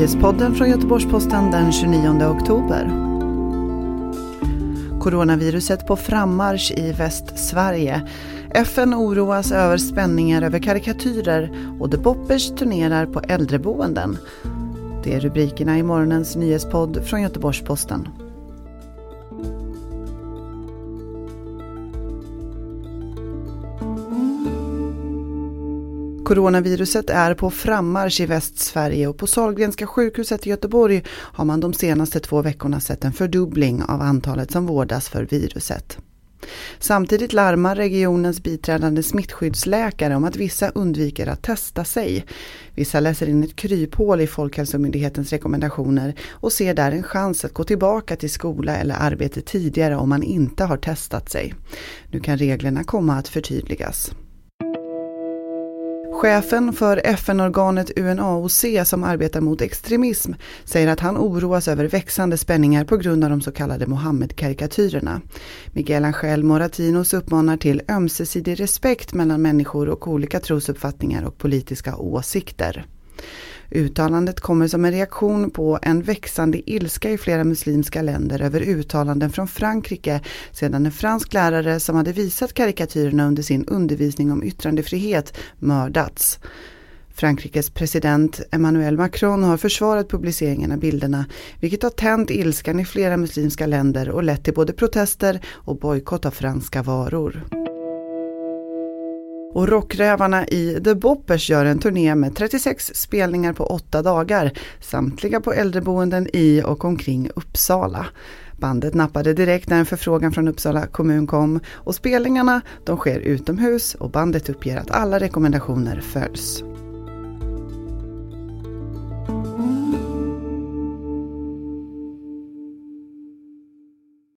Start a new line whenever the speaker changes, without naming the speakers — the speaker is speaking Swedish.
Nyhetspodden från Göteborgs-Posten den 29 oktober. Coronaviruset på frammarsch i Västsverige. FN oroas över spänningar över karikatyrer och The Boppers turnerar på äldreboenden. Det är rubrikerna i morgonens nyhetspodd från Göteborgs-Posten. Coronaviruset är på frammarsch i Västsverige och på Sahlgrenska sjukhuset i Göteborg har man de senaste två veckorna sett en fördubbling av antalet som vårdas för viruset. Samtidigt larmar regionens biträdande smittskyddsläkare om att vissa undviker att testa sig. Vissa läser in ett kryphål i Folkhälsomyndighetens rekommendationer och ser där en chans att gå tillbaka till skola eller arbete tidigare om man inte har testat sig. Nu kan reglerna komma att förtydligas. Chefen för FN-organet UNAOC som arbetar mot extremism säger att han oroas över växande spänningar på grund av de så kallade Mohammed-karikatyrerna. Miguel Angel Moratinos uppmanar till ömsesidig respekt mellan människor och olika trosuppfattningar och politiska åsikter. Uttalandet kommer som en reaktion på en växande ilska i flera muslimska länder över uttalanden från Frankrike sedan en fransk lärare som hade visat karikatyrerna under sin undervisning om yttrandefrihet mördats. Frankrikes president Emmanuel Macron har försvarat publiceringen av bilderna vilket har tänt ilskan i flera muslimska länder och lett till både protester och bojkott av franska varor. Och rockrävarna i The Boppers gör en turné med 36 spelningar på åtta dagar, samtliga på äldreboenden i och omkring Uppsala. Bandet nappade direkt när en förfrågan från Uppsala kommun kom och spelningarna de sker utomhus och bandet uppger att alla rekommendationer följs.